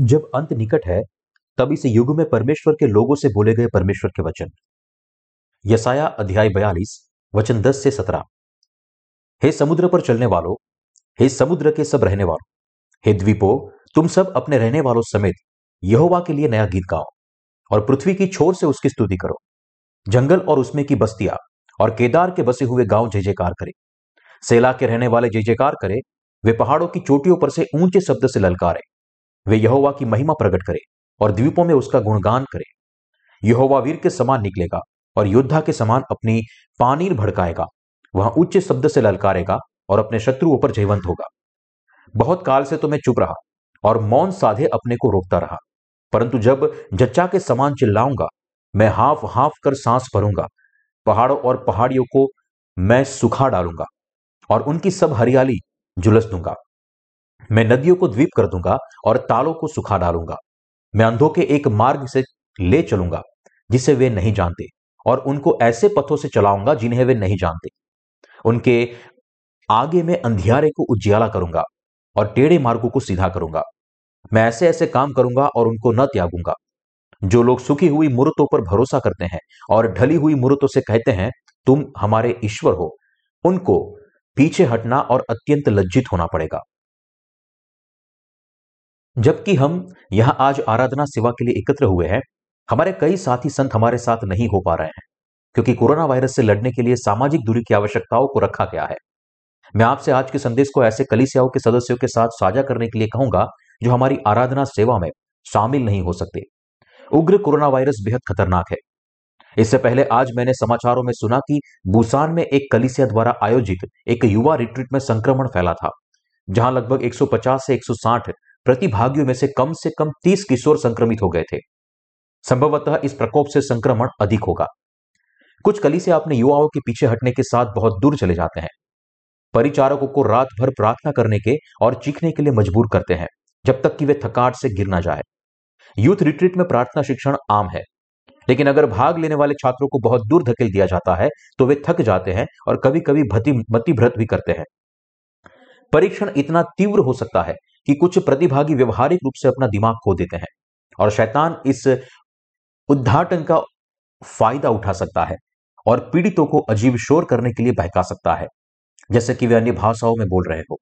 जब अंत निकट है, तब इस युग में परमेश्वर के लोगों से बोले गए परमेश्वर के वचन। यसाया अध्याय बयालीस, वचन दस से सत्रह। हे समुद्र पर चलने वालों, हे समुद्र के सब रहने वालों, हे द्वीपो, तुम सब अपने रहने वालों समेत यहोवा के लिए नया गीत गाओ और पृथ्वी की छोर से उसकी स्तुति करो। जंगल और उसमें की बस्तियाँ और केदार के बसे हुए गाँव जय जयकार करे। सेला के रहने वाले जय जयकार करे, वे पहाड़ों की चोटियों पर से ऊँचे शब्द से ललकारे। वे यहोवा की महिमा प्रकट करे और द्वीपों में उसका गुणगान करे। यहोवा वीर के समान निकलेगा और योद्धा के समान अपनी पानीर भड़काएगा। वह उच्च शब्द से ललकारेगा और अपने शत्रुओं पर जयवंत होगा। बहुत काल से तो मैं चुप रहा और मौन साधे अपने को रोकता रहा। परंतु जब जच्चा के समान चिल्लाऊँगा, मैं हाफ़ हाफ़ कर सांस भरूँगा, पहाड़ों और पहाड़ियों को मैं सुखा डालूँगा और उनकी सब हरियाली झुलस दूँगा। मैं नदियों को द्वीप कर दूँगा और तालों को सुखा डालूँगा। मैं अंधों के एक मार्ग से ले चलूँगा, जिसे वे नहीं जानते, और उनको ऐसे पथों से चलाऊँगा जिन्हें वे नहीं जानते। उनके आगे मैं अंधियारे को उज्याला करूँगा और टेढ़े मार्गों को सीधा करूँगा। मैं ऐसे ऐसे काम करूँगा और उनको न त्यागूँगा। जो लोग सुखी हुई मूर्तों पर भरोसा करते हैं और ढली हुई मूर्तों से कहते हैं, तुम हमारे ईश्वर हो, उनको पीछे हटना और अत्यंत लज्जित होना पड़ेगा। जबकि हम यहाँ आज आराधना सेवा के लिए एकत्र हुए हैं, हमारे कई साथी संत हमारे साथ नहीं हो पा रहे हैं, क्योंकि कोरोना वायरस से लड़ने के लिए सामाजिक दूरी की आवश्यकताओं को रखा गया है। मैं आपसे आज के संदेश को ऐसे कलिसियाओं के सदस्यों के साथ साझा करने के लिए कहूँगा, जो हमारी आराधना सेवा में शामिल नहीं हो सकते। उग्र कोरोना वायरस बेहद खतरनाक है। इससे पहले आज मैंने समाचारों में सुना कि बुसान में एक कलिसिया द्वारा आयोजित एक युवा रिट्रीट में संक्रमण फैला था, जहाँ लगभग 150 से 160 प्रतिभागियों में से कम से कम 30 किशोर संक्रमित हो गए थे। संभवतः इस प्रकोप से संक्रमण अधिक होगा। कुछ कलिसिया अपने युवाओं के पीछे हटने के साथ बहुत दूर चले जाते हैं। परिचारकों को रात भर प्रार्थना करने के और चीखने के लिए मजबूर करते हैं, जब तक कि वे थकाट से गिर ना जाए। यूथ रिट्रीट में प्रार्थना शिक्षण आम है, लेकिन अगर भाग लेने वाले छात्रों को बहुत दूर धकेल दिया जाता है तो वे थक जाते हैं और कभी कभी भति भी करते हैं। परीक्षण इतना तीव्र हो सकता है कि कुछ प्रतिभागी व्यवहारिक रूप से अपना दिमाग खो देते हैं और शैतान इस उद्घाटन का फ़ायदा उठा सकता है और पीड़ितों को अजीब शोर करने के लिए बहका सकता है, जैसे कि वे अन्य भाषाओं में बोल रहे हो।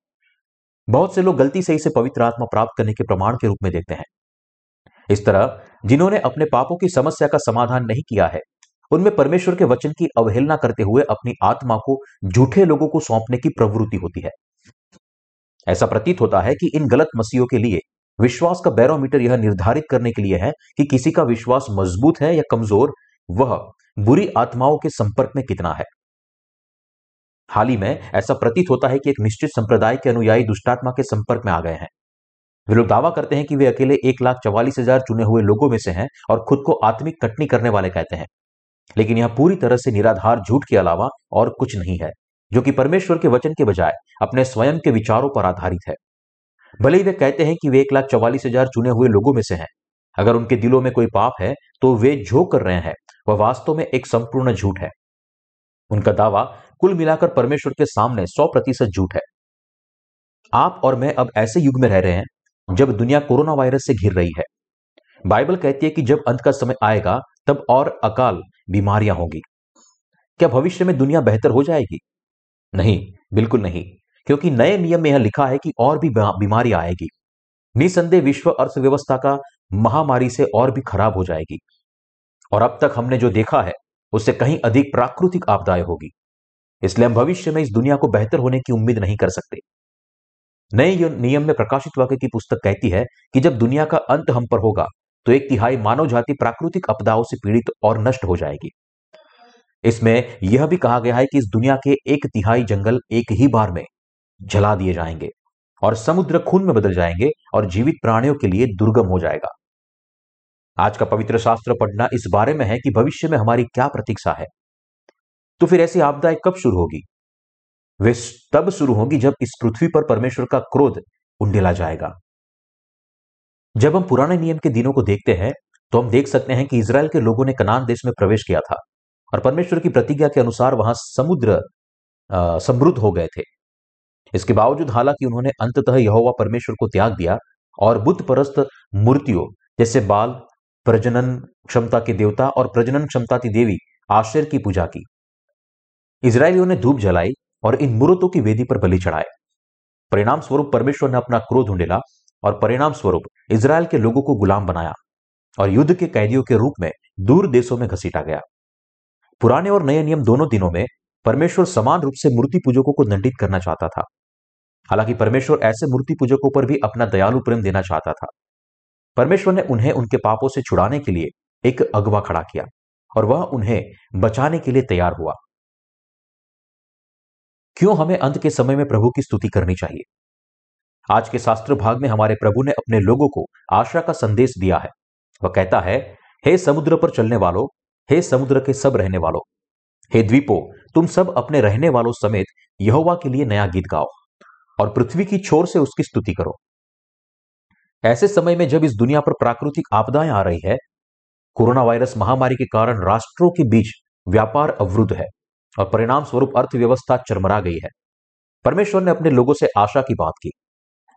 बहुत से लोग गलती से इसे पवित्र आत्मा प्राप्त करने के प्रमाण के रूप में देखते हैं। इस तरह, जिन्होंने अपने पापों की समस्या का समाधान नहीं किया है, उनमें परमेश्वर के वचन की अवहेलना करते हुए अपनी आत्मा को झूठे लोगों को सौंपने की प्रवृत्ति होती है। ऐसा प्रतीत होता है कि इन गलत मसीहों के लिए विश्वास का बैरोमीटर यह निर्धारित करने के लिए है कि किसी का विश्वास मज़बूत है या कमज़ोर, वह बुरी आत्माओं के संपर्क में कितना है। हाल ही में ऐसा प्रतीत होता है कि एक निश्चित संप्रदाय के अनुयायी दुष्टात्मा के संपर्क में आ गए हैं। वे लोग दावा करते हैं कि वे अकेले एक लाख चवालीस हज़ार चुने हुए लोगों में से हैं और खुद को आत्मिक कटनी करने वाले कहते हैं। लेकिन यह पूरी तरह से निराधार झूठ के अलावा और कुछ नहीं है। जो कि परमेश्वर के वचन के बजाय अपने स्वयं के विचारों पर आधारित है। भले ही वे कहते हैं कि वे एक लाख चौवालीस हज़ार चुने हुए लोगों में से हैं, अगर उनके दिलों में कोई पाप है तो वे जो कर रहे हैं, वह वास्तव में एक संपूर्ण झूठ है। उनका दावा कुल मिलाकर परमेश्वर के सामने सौ प्रतिशत झूठ है। आप और मैं अब ऐसे युग में रह रहे हैं, जब दुनिया कोरोना वायरस से घिर रही है। बाइबल कहती है कि जब अंत का समय आएगा, तब और अकाल बीमारियाँ होंगी। क्या भविष्य में दुनिया बेहतर हो जाएगी? नहीं, बिल्कुल नहीं। क्योंकि नए नियम में यह लिखा है कि और भी बीमारी आएगी। निसंदेह विश्व अर्थव्यवस्था का महामारी से और भी खराब हो जाएगी। और अब तक हमने जो देखा है, उससे कहीं अधिक प्राकृतिक आपदाएँ होगी। इसलिए हम भविष्य में इस दुनिया को बेहतर होने की उम्मीद नहीं कर सकते। नए नियम में प्रकाशित वाक्य की पुस्तक कहती है कि जब दुनिया का अंत हम पर होगा तो एक तिहाई मानव जाति प्राकृतिक आपदाओं से पीड़ित और नष्ट हो जाएगी। इसमें यह भी कहा गया है कि इस दुनिया के एक तिहाई जंगल एक ही बार में जला दिए जाएँगे और समुद्र खून में बदल जाएँगे और जीवित प्राणियों के लिए दुर्गम हो जाएगा। आज का पवित्र शास्त्र पढ़ना इस बारे में है कि भविष्य में हमारी क्या प्रतीक्षा है। तो फिर ऐसी आपदाएँ कब शुरू होगी? वे तब शुरू होगी जब इस पृथ्वी पर परमेश्वर का क्रोध उंडेला जाएगा। जब हम पुराने नियम के दिनों को देखते हैं तो हम देख सकते हैं कि इसराइल के लोगों ने कनान देश में प्रवेश किया था। और परमेश्वर की प्रतिज्ञा के अनुसार वहाँ समुद्र समृद्ध हो गए थे। इसके बावजूद हालाँकि उन्होंने अंततः यहोवा परमेश्वर को त्याग दिया और बुद्ध परस्त मूर्तियों जैसे बाल, प्रजनन क्षमता के देवता और प्रजनन क्षमता की देवी आश्चर्य की पूजा की। इसराइलियों ने धूप जलाई और इन मूर्तों की वेदी पर बलि चढ़ाए। परिणाम स्वरूप परमेश्वर ने अपना क्रोध उंडेला और परिणाम स्वरूप इसराइल के लोगों को गुलाम बनाया और युद्ध के कैदियों के रूप में दूर देशों में घसीटा गया। पुराने और नए नियम दोनों दिनों में परमेश्वर समान रूप से मूर्ति पूजकों को दंडित करना चाहता था। हालाँकि परमेश्वर ऐसे मूर्ति पूजकों पर भी अपना दयालु प्रेम देना चाहता था। परमेश्वर ने उन्हें उनके पापों से छुड़ाने के लिए एक अगवा खड़ा किया और वह उन्हें बचाने के लिए तैयार हुआ। क्यों हमें अंत के समय में प्रभु की स्तुति करनी चाहिए? आज के शास्त्र भाग में हमारे प्रभु ने अपने लोगों को आशा का संदेश दिया है। वह कहता है, हे समुद्र पर चलने वालों हे समुद्र के सब रहने वालों, हे द्वीपो, तुम सब अपने रहने वालों समेत यहोवा के लिए नया गीत गाओ और पृथ्वी की छोर से उसकी स्तुति करो। ऐसे समय में जब इस दुनिया पर प्राकृतिक आपदाएँ आ रही है, कोरोना वायरस महामारी के कारण राष्ट्रों के बीच व्यापार अवरुद्ध है और परिणाम स्वरूप अर्थव्यवस्था चरमरा गई है। परमेश्वर ने अपने लोगों से आशा की बात की।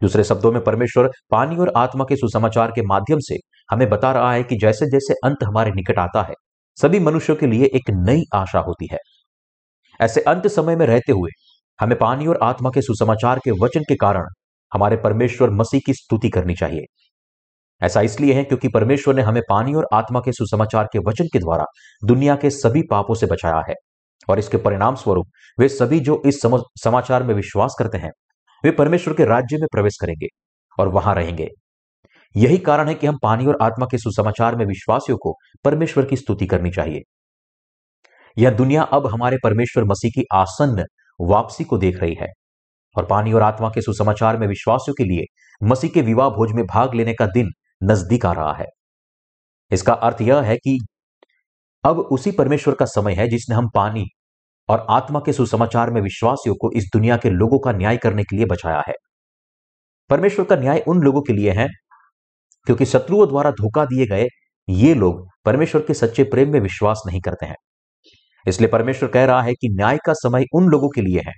दूसरे शब्दों में, परमेश्वर पानी और आत्मा के सुसमाचार के माध्यम से हमें बता रहा है कि जैसे जैसे अंत हमारे निकट आता है सभी मनुष्यों के लिए एक नई आशा होती है। ऐसे अंत समय में रहते हुए हमें पानी और आत्मा के सुसमाचार के वचन के कारण हमारे परमेश्वर मसीह की स्तुति करनी चाहिए। ऐसा इसलिए है क्योंकि परमेश्वर ने हमें पानी और आत्मा के सुसमाचार के वचन के द्वारा दुनिया के सभी पापों से बचाया है और इसके परिणाम स्वरूप वे सभी जो इस समाचार में विश्वास करते हैं, वे परमेश्वर के राज्य में प्रवेश करेंगे और वहाँ रहेंगे। यही कारण है कि हम पानी और आत्मा के सुसमाचार में विश्वासियों को परमेश्वर की स्तुति करनी चाहिए। यह दुनिया अब हमारे परमेश्वर मसीह की आसन्न वापसी को देख रही है और पानी और आत्मा के सुसमाचार में विश्वासियों के लिए मसीह के विवाह भोज में भाग लेने का दिन नज़दीक आ रहा है। इसका अर्थ यह है कि अब उसी परमेश्वर का समय है जिसने हम पानी और आत्मा के सुसमाचार में विश्वासियों को इस दुनिया के लोगों का न्याय करने के लिए बचाया है। परमेश्वर का न्याय उन लोगों के लिए है क्योंकि शत्रुओं द्वारा धोखा दिए गए ये लोग परमेश्वर के सच्चे प्रेम में विश्वास नहीं करते हैं। इसलिए परमेश्वर कह रहा है कि न्याय का समय उन लोगों के लिए है।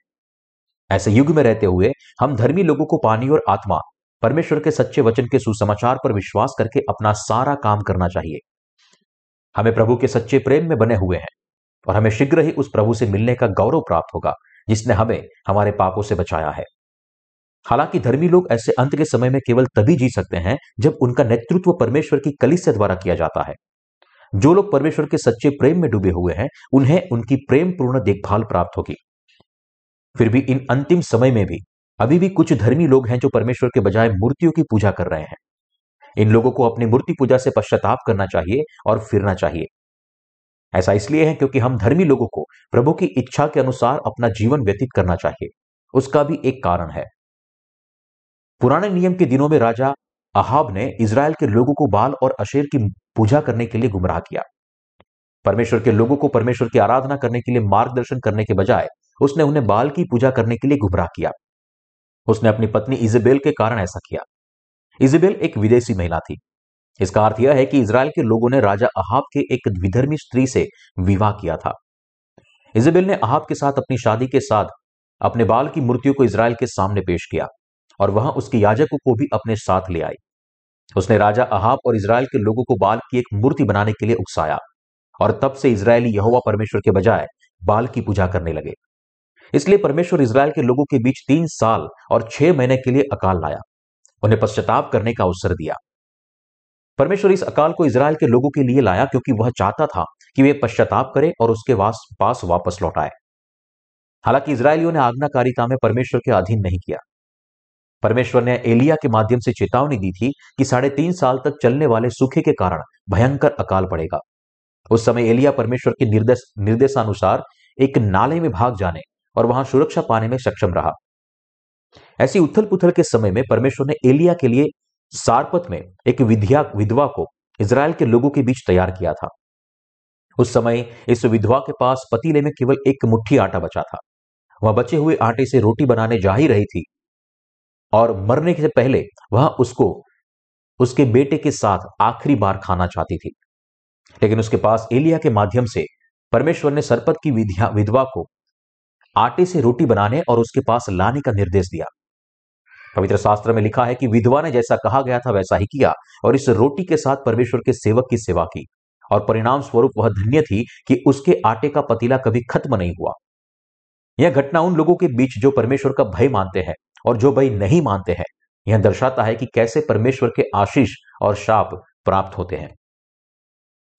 ऐसे युग में रहते हुए हम धर्मी लोगों को पानी और आत्मा, परमेश्वर के सच्चे वचन के सुसमाचार पर विश्वास करके अपना सारा काम करना चाहिए। हमें प्रभु के सच्चे प्रेम में बने हुए हैं और हमें शीघ्र ही उस प्रभु से मिलने का गौरव प्राप्त होगा, जिसने हमें, हमारे पापों से बचाया है। हालाँकि धर्मी लोग ऐसे अंत के समय में केवल तभी जी सकते हैं जब उनका नेतृत्व परमेश्वर की कलिसिया द्वारा किया जाता है। जो लोग परमेश्वर के सच्चे प्रेम में डूबे हुए हैं, उन्हें उनकी प्रेम पूर्ण देखभाल प्राप्त होगी। फिर भी इन अंतिम समय में भी, अभी भी कुछ धर्मी लोग हैं जो परमेश्वर के बजाय मूर्तियों की पूजा कर रहे हैं। इन लोगों को अपनी मूर्ति पूजा से पश्चाताप करना चाहिए और फिरना चाहिए। ऐसा इसलिए है क्योंकि हम धर्मी लोगों को प्रभु की इच्छा के अनुसार अपना जीवन व्यतीत करना चाहिए। उसका भी एक कारण है। पुराने नियम के दिनों में राजा अहाब ने इसराइल के लोगों को बाल और अशेर की पूजा करने के लिए गुमराह किया। परमेश्वर के लोगों को परमेश्वर की आराधना करने के लिए, मार्गदर्शन करने के बजाय उसने उन्हें बाल की पूजा करने के लिए गुमराह किया। उसने अपनी पत्नी इजेबेल के कारण ऐसा किया। इजेबेल एक विदेशी महिला थी। इसका अर्थ यह है कि इसराइल के लोगों ने राजा अहाब के एक विधर्मी स्त्री से विवाह किया था। इजेबेल ने अहाब के साथ अपनी शादी के साथ अपने बाल की मूर्तियों को इसराइल के सामने पेश किया। और वहाँ उसके याजकों को भी अपने साथ ले आई। उसने राजा अहाब और इसराइल के लोगों को बाल की एक मूर्ति बनाने के लिए उकसाया और तब से इसराइली यहोवा परमेश्वर के बजाय बाल की पूजा करने लगे। इसलिए परमेश्वर इसराइल के लोगों के बीच तीन साल और छह महीने के लिए अकाल लाया। उन्हें पश्चाताप करने का अवसर दिया। परमेश्वर इस अकाल को इसराइल के लोगों के लिए लाया क्योंकि वह चाहता था कि वे पश्चाताप करें और उसके पास वापस लौटाए हालाँकि इसराइलियों ने आज्ञाकारिता में परमेश्वर के अधीन नहीं किया। परमेश्वर ने एलिया के माध्यम से चेतावनी दी थी कि साढ़े तीन साल तक चलने वाले सूखे के कारण भयंकर अकाल पड़ेगा। उस समय एलिया परमेश्वर के निर्देश, निर्देशानुसार एक नाले में भाग जाने और वहाँ सुरक्षा पाने में सक्षम रहा। ऐसी उथल पुथल के समय में परमेश्वर ने एलिया के लिए सारपत में एक विधिया, विधवा को इसराइल के लोगों के बीच तैयार किया था। उस समय इस विधवा के पास पतीले में केवल एक मुट्ठी आटा बचा था। वह बचे हुए आटे से रोटी बनाने जा ही रही थी। और मरने से पहले वह उसको, उसके बेटे के साथ आखिरी बार खाना चाहती थी। लेकिन उसके पास एलिया के माध्यम से परमेश्वर ने सरपत की विधवा को आटे से रोटी बनाने और उसके पास लाने का निर्देश दिया। पवित्र शास्त्र में लिखा है कि विधवा ने जैसा कहा गया था, वैसा ही किया और इस रोटी के साथ परमेश्वर के सेवक की सेवा की। और परिणाम स्वरूप वह धन्य थी कि उसके आटे का पतीला कभी खत्म नहीं हुआ। यह घटना उन लोगों के बीच जो परमेश्वर का भय मानते हैं। और जो भाई नहीं मानते हैं, यह दर्शाता है कि कैसे परमेश्वर के आशीष और शाप प्राप्त होते हैं।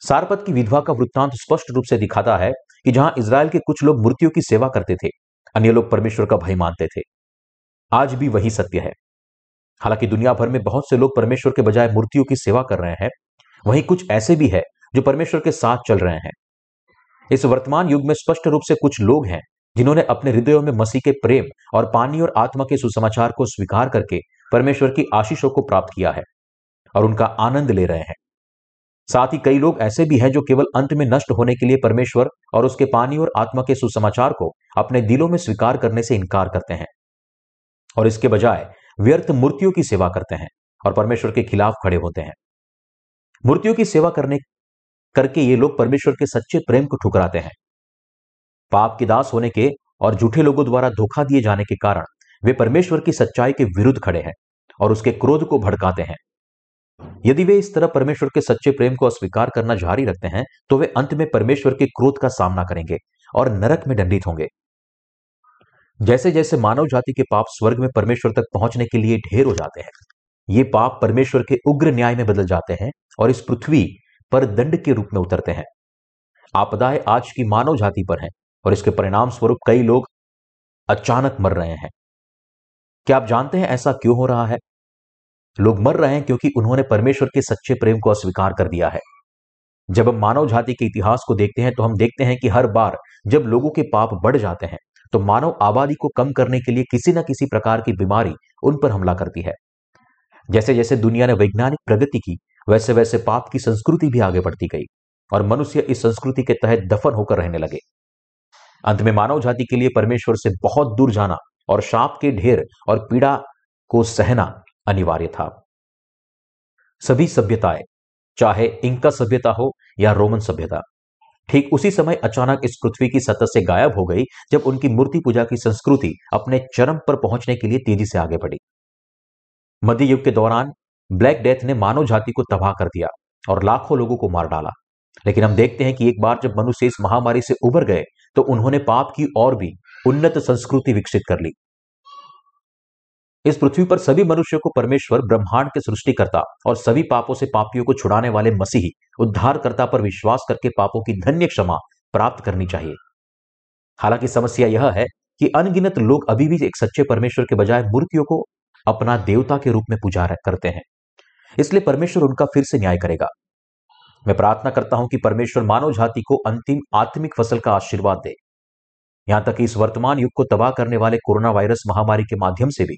सारपत की विधवा का वृत्तांत स्पष्ट रूप से दिखाता है कि जहाँ इसराइल के कुछ लोग मूर्तियों की सेवा करते थे, अन्य लोग परमेश्वर का भय मानते थे। आज भी वही सत्य है। हालाँकि दुनिया भर में बहुत से लोग परमेश्वर के बजाय मूर्तियों की सेवा कर रहे हैं, वहीं कुछ ऐसे भी है जो परमेश्वर के साथ चल रहे हैं। इस वर्तमान युग में स्पष्ट रूप से कुछ लोग हैं जिन्होंने अपने हृदयों में मसीह के प्रेम और पानी और आत्मा के सुसमाचार को स्वीकार करके परमेश्वर की आशीषों को प्राप्त किया है और उनका आनंद ले रहे हैं। साथ ही कई लोग ऐसे भी हैं जो केवल अंत में नष्ट होने के लिए परमेश्वर और उसके पानी और आत्मा के सुसमाचार को अपने दिलों में स्वीकार करने से इनकार करते हैं और इसके बजाय व्यर्थ मूर्तियों की सेवा करते हैं और परमेश्वर के खिलाफ खड़े होते हैं। मूर्तियों की सेवा करने, करके ये लोग परमेश्वर के सच्चे प्रेम को ठुकराते हैं। पाप के दास होने के और झूठे लोगों द्वारा धोखा दिए जाने के कारण वे परमेश्वर की सच्चाई के विरुद्ध खड़े हैं और उसके क्रोध को भड़काते हैं। यदि वे इस तरह परमेश्वर के सच्चे प्रेम को अस्वीकार करना जारी रखते हैं तो वे अंत में परमेश्वर के क्रोध का सामना करेंगे और नरक में दंडित होंगे। जैसे जैसे मानव जाति के पाप स्वर्ग में परमेश्वर तक पहुँचने के लिए ढेर हो जाते हैं, ये पाप परमेश्वर के उग्र न्याय में बदल जाते हैं और इस पृथ्वी पर दंड के रूप में उतरते हैं। आपदाएँ आज की मानव जाति पर हैं। और इसके परिणाम स्वरूप कई लोग अचानक मर रहे हैं। क्या आप जानते हैं ऐसा क्यों हो रहा है? लोग मर रहे हैं क्योंकि उन्होंने परमेश्वर के सच्चे प्रेम को अस्वीकार कर दिया है। जब हम मानव जाति के इतिहास को देखते हैं तो हम देखते हैं कि हर बार जब लोगों के पाप बढ़ जाते हैं तो मानव आबादी को कम करने के लिए किसी न किसी प्रकार की बीमारी उन पर हमला करती है। जैसे जैसे दुनिया ने वैज्ञानिक प्रगति की वैसे वैसे पाप की संस्कृति भी आगे बढ़ती गई और मनुष्य इस संस्कृति के तहत दफन होकर रहने लगे। अंत में मानव जाति के लिए परमेश्वर से बहुत दूर जाना और शाप के ढेर और पीड़ा को सहना अनिवार्य था। सभी सभ्यताएँ, चाहे इंका सभ्यता हो या रोमन सभ्यता, ठीक उसी समय अचानक इस पृथ्वी की सतह से गायब हो गई जब उनकी मूर्ति पूजा की संस्कृति अपने चरम पर पहुँचने के लिए तेज़ी से आगे बढ़ी। मध्य युग के दौरान ब्लैक डेथ ने मानव जाति को तबाह कर दिया और लाखों लोगों को मार डाला। लेकिन हम देखते हैं कि एक बार जब मनुष्य इस महामारी से उबर गए तो उन्होंने पाप की और भी उन्नत संस्कृति विकसित कर ली। इस पृथ्वी पर सभी मनुष्यों को परमेश्वर, ब्रह्मांड के सृष्टिकर्ता और सभी पापों से पापियों को छुड़ाने वाले मसीही, उद्धारकर्ता पर विश्वास करके पापों की धन्य क्षमा प्राप्त करनी चाहिए। हालाँकि समस्या यह है कि अनगिनत लोग अभी भी एक सच्चे परमेश्वर के बजाय मूर्तियों को अपना देवता के रूप में पूजा करते हैं। इसलिए परमेश्वर उनका फिर से न्याय करेगा। मैं प्रार्थना करता हूँ कि परमेश्वर मानव जाति को अंतिम आत्मिक फ़सल का आशीर्वाद दे। यहाँ तक कि इस वर्तमान युग को तबाह करने वाले कोरोना वायरस महामारी के माध्यम से भी।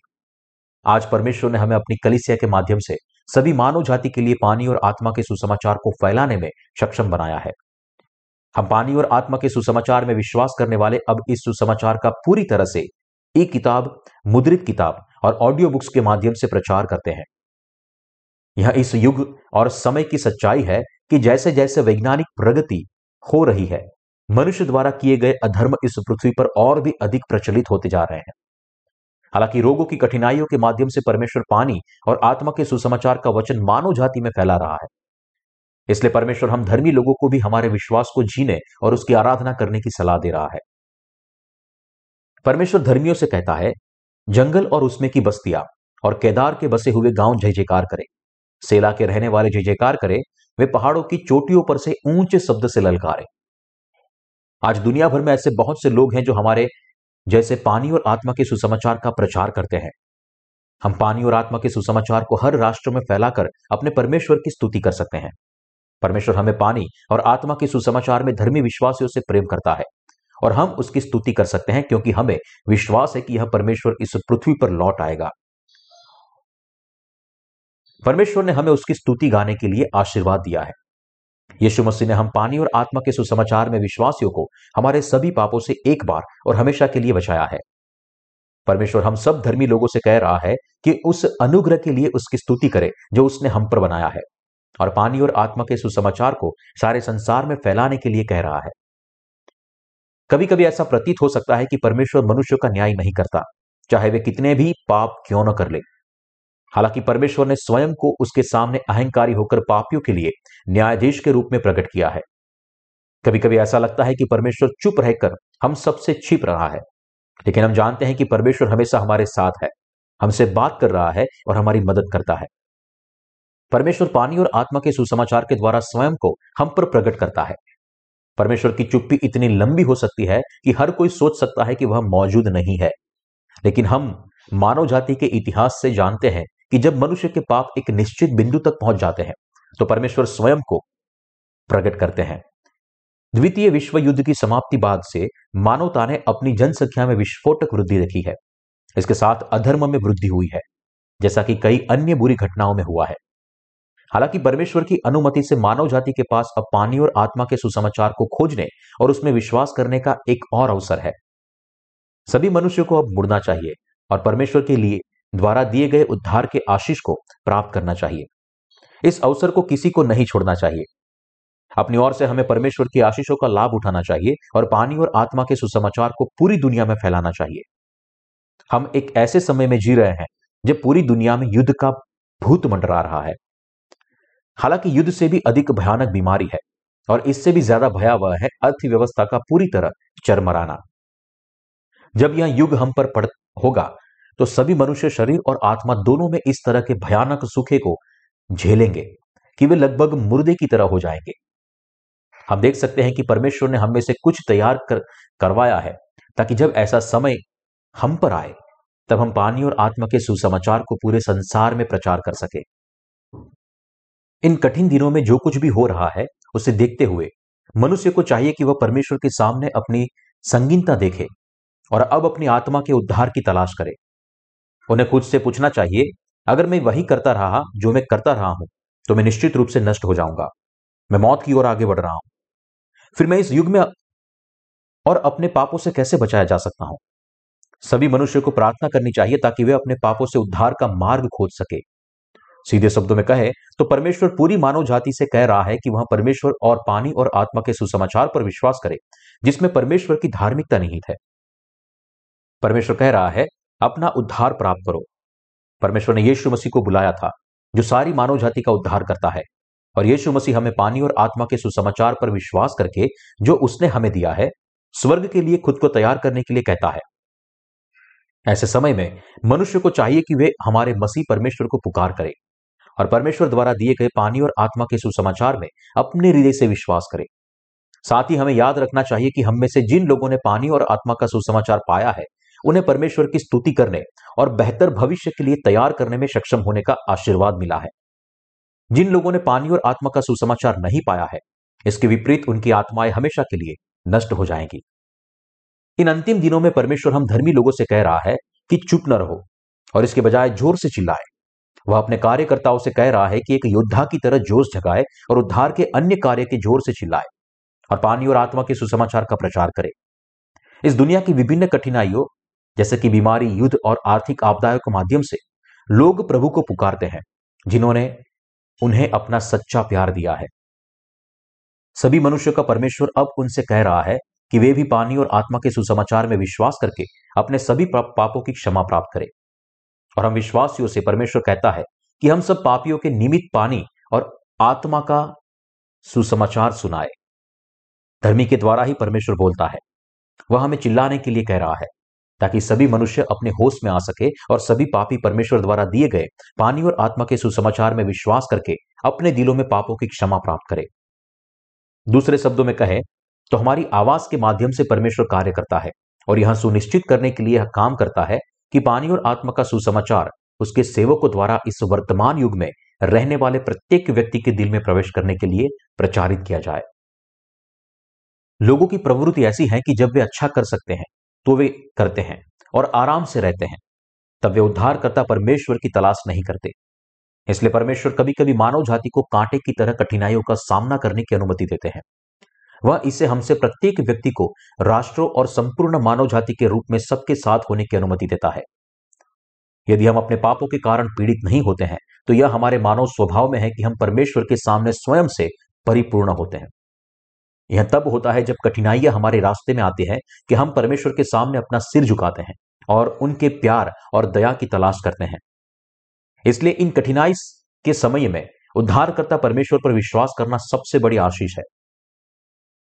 आज परमेश्वर ने हमें अपनी कलिसिया के माध्यम से सभी मानव जाति के लिए पानी और आत्मा के सुसमाचार को फैलाने में सक्षम बनाया है। हम पानी और आत्मा के सुसमाचार में विश्वास करने वाले अब इस सुसमाचार का पूरी तरह से ई किताब, मुद्रित किताब और ऑडियो बुक्स के माध्यम से प्रचार करते हैं। यह इस युग और समय की सच्चाई है कि जैसे जैसे वैज्ञानिक प्रगति हो रही है, मनुष्य द्वारा किए गए अधर्म इस पृथ्वी पर और भी अधिक प्रचलित होते जा रहे हैं। हालाँकि रोगों की कठिनाइयों के माध्यम से परमेश्वर पानी और आत्मा के सुसमाचार का वचन मानव जाति में फैला रहा है। इसलिए परमेश्वर हम धर्मी लोगों को भी हमारे विश्वास को जीने और उसकी आराधना करने की सलाह दे रहा है। परमेश्वर धर्मियों से कहता है, जंगल और उसमें की बस्तियाँ और केदार के बसे हुए गाँव जय जयकार करें। सेला के रहने वाले जय जयकार करे वे पहाड़ों की चोटियों पर से ऊँचे शब्द से ललकारे। आज दुनिया भर में ऐसे बहुत से लोग हैं जो हमारे जैसे पानी और आत्मा के सुसमाचार का प्रचार करते हैं। हम पानी और आत्मा के सुसमाचार को हर राष्ट्र में फैलाकर अपने परमेश्वर की स्तुति कर सकते हैं। परमेश्वर हमें पानी और आत्मा के सुसमाचार में धर्मी विश्वासियों से प्रेम करता है और हम उसकी स्तुति कर सकते हैं क्योंकि हमें विश्वास है कि यह परमेश्वर इस पृथ्वी पर लौट आएगा। परमेश्वर ने हमें उसकी स्तुति गाने के लिए आशीर्वाद दिया है। यीशु मसीह ने हम पानी और आत्मा के सुसमाचार में विश्वासियों को हमारे सभी पापों से एक बार और हमेशा के लिए बचाया है। परमेश्वर हम सब धर्मी लोगों से कह रहा है कि उस अनुग्रह के लिए उसकी स्तुति करे जो उसने हम पर बनाया है और पानी और आत्मा के सुसमाचार को सारे संसार में फैलाने के लिए कह रहा है। कभी कभी ऐसा प्रतीत हो सकता है कि परमेश्वर मनुष्य का न्याय नहीं करता, चाहे वे कितने भी पाप क्यों न कर ले। हालाँकि परमेश्वर ने स्वयं को उसके सामने अहंकारी होकर पापियों के लिए न्यायाधीश के रूप में प्रकट किया है। कभी कभी ऐसा लगता है कि परमेश्वर चुप रहकर हम सबसे छिप रहा है। लेकिन हम जानते हैं कि परमेश्वर हमेशा हमारे साथ है। हमसे बात कर रहा है और हमारी मदद करता है। परमेश्वर पानी और आत्मा के सुसमाचार के द्वारा स्वयं को हम पर प्रकट करता है। परमेश्वर की चुप्पी इतनी लंबी हो सकती है कि हर कोई सोच सकता है कि वह मौजूद नहीं है। लेकिन हम मानव जाति के इतिहास से जानते हैं कि जब मनुष्य के पाप एक निश्चित बिंदु तक पहुँच जाते हैं तो परमेश्वर स्वयं को प्रकट करते हैं। द्वितीय विश्व युद्ध की समाप्ति बाद से मानवता ने अपनी जनसंख्या में विस्फोटक वृद्धि देखी है। इसके साथ अधर्म में वृद्धि हुई है, जैसा कि कई अन्य बुरी घटनाओं में हुआ है। हालाँकि परमेश्वर की अनुमति से मानव जाति के पास अब पानी और आत्मा के सुसमाचार को खोजने और उसमें विश्वास करने का एक और अवसर है। सभी मनुष्य को अब मुड़ना चाहिए और परमेश्वर के लिए द्वारा दिए गए उद्धार के आशीष को प्राप्त करना चाहिए। इस अवसर को किसी को नहीं छोड़ना चाहिए। अपनी ओर से हमें परमेश्वर की आशीषों का लाभ उठाना चाहिए और पानी और आत्मा के सुसमाचार को पूरी दुनिया में फैलाना चाहिए। हम एक ऐसे समय में जी रहे हैं, जब पूरी दुनिया में युद्ध का भूत मंडरा रहा है। हालाँकि युद्ध से भी अधिक भयानक बीमारी है और इससे भी ज़्यादा भयावह है अर्थव्यवस्था का पूरी तरह चरमराना। जब यह युग हम पर पड़ होगा तो सभी मनुष्य शरीर और आत्मा दोनों में इस तरह के भयानक सुखे को झेलेंगे कि वे लगभग मुर्दे की तरह हो जाएँगे। हम देख सकते हैं कि परमेश्वर ने हम से कुछ तैयार कर, करवाया है, ताकि जब ऐसा समय हम पर आए, तब हम पानी और आत्मा के सुसमाचार को पूरे संसार में प्रचार कर सके। इन कठिन दिनों में जो कुछ भी हो रहा है, उसे देखते हुए मनुष्य को चाहिए कि वह परमेश्वर के सामने अपनी संगीनता देखे और अब अपनी आत्मा के उद्धार की तलाश करे। उन्हें खुद से पूछना चाहिए, अगर मैं वही करता रहा, जो मैं करता रहा हूँ तो मैं निश्चित रूप से नष्ट हो जाऊँगा। मैं मौत की ओर आगे बढ़ रहा हूँ। फिर मैं इस युग में और अपने पापों से कैसे बचाया जा सकता हूँ? सभी मनुष्य को प्रार्थना करनी चाहिए ताकि वे अपने पापों से उद्धार का मार्ग खोज सके। सीधे शब्दों में कहे तो परमेश्वर पूरी मानव जाति से कह रहा है कि वह परमेश्वर और पानी और आत्मा के सुसमाचार पर विश्वास करे, जिसमें परमेश्वर की धार्मिकता निहित है। परमेश्वर कह रहा है अपना उद्धार प्राप्त करो। परमेश्वर ने यीशु मसीह को बुलाया था, जो सारी मानव जाति का उद्धार करता है। और यीशु मसीह हमें पानी और आत्मा के सुसमाचार पर विश्वास करके, जो उसने हमें दिया है, स्वर्ग के लिए खुद को तैयार करने के लिए कहता है। ऐसे समय में, मनुष्य को चाहिए कि वे हमारे मसीह परमेश्वर को पुकार करें, और परमेश्वर द्वारा दिए गए पानी और आत्मा के सुसमाचार में अपने हृदय से विश्वास करें। साथ ही हमें याद रखना चाहिए कि हम में से जिन लोगों ने पानी और आत्मा का सुसमाचार पाया है उन्हें परमेश्वर की स्तुति करने और बेहतर भविष्य के लिए तैयार करने में सक्षम होने का आशीर्वाद मिला है। जिन लोगों ने पानी और आत्मा का सुसमाचार नहीं पाया है, इसके विपरीत उनकी आत्माएँ हमेशा के लिए नष्ट हो जाएँगी। इन अंतिम दिनों में परमेश्वर हम धर्मी लोगों से कह रहा है कि चुप न रहो और इसके बजाय ज़ोर से चिल्लाए। वह अपने कार्यकर्ताओं से कह रहा है कि एक योद्धा की तरह जोश जगाए और उद्धार के अन्य कार्य के ज़ोर से चिल्लाए और पानी और आत्मा के सुसमाचार का प्रचार करे। इस दुनिया की विभिन्न कठिनाइयों जैसे कि बीमारी, युद्ध और आर्थिक आपदाओं के माध्यम से लोग प्रभु को पुकारते हैं, जिन्होंने उन्हें अपना सच्चा प्यार दिया है। सभी मनुष्य का परमेश्वर अब उनसे कह रहा है कि वे भी पानी और आत्मा के सुसमाचार में विश्वास करके अपने सभी पापों की क्षमा प्राप्त करें। और हम विश्वासियों से परमेश्वर कहता है कि हम सब पापियों के निमित्त पानी और आत्मा का सुसमाचार सुनाए। धर्मी के द्वारा ही परमेश्वर बोलता है। वह हमें चिल्लाने के लिए कह रहा है। ताकि सभी मनुष्य अपने होश में आ सके और सभी पापी परमेश्वर द्वारा दिए गए पानी और आत्मा के सुसमाचार में विश्वास करके अपने दिलों में पापों की क्षमा प्राप्त करे। दूसरे शब्दों में कहे तो हमारी आवाज़ के माध्यम से परमेश्वर कार्य करता है और यह सुनिश्चित करने के लिए काम करता है कि पानी और आत्मा का सुसमाचार उसके सेवकों द्वारा इस वर्तमान युग में रहने वाले प्रत्येक व्यक्ति के दिल में प्रवेश करने के लिए प्रचारित किया जाए। लोगों की प्रवृत्ति ऐसी है कि जब वे अच्छा कर सकते हैं तो वे करते हैं और आराम से रहते हैं। तब वे उद्धारकर्ता परमेश्वर की तलाश नहीं करते। इसलिए परमेश्वर कभी कभी मानव जाति को कांटे की तरह कठिनाइयों का सामना करने की अनुमति देते हैं। वह इसे हमसे प्रत्येक व्यक्ति को राष्ट्रों और संपूर्ण मानव जाति के रूप में सबके साथ होने की अनुमति देता है। यदि हम अपने पापों के कारण पीड़ित नहीं होते हैं तो यह हमारे मानव स्वभाव में है कि हम परमेश्वर के सामने स्वयं से परिपूर्ण होते हैं। यह तब होता है जब कठिनाइयाँ हमारे रास्ते में आती है कि हम परमेश्वर के सामने अपना सिर झुकाते हैं और उनके प्यार और दया की तलाश करते हैं। इसलिए इन कठिनाई के समय में उद्धारकर्ता परमेश्वर पर विश्वास करना सबसे बड़ी आशीष है।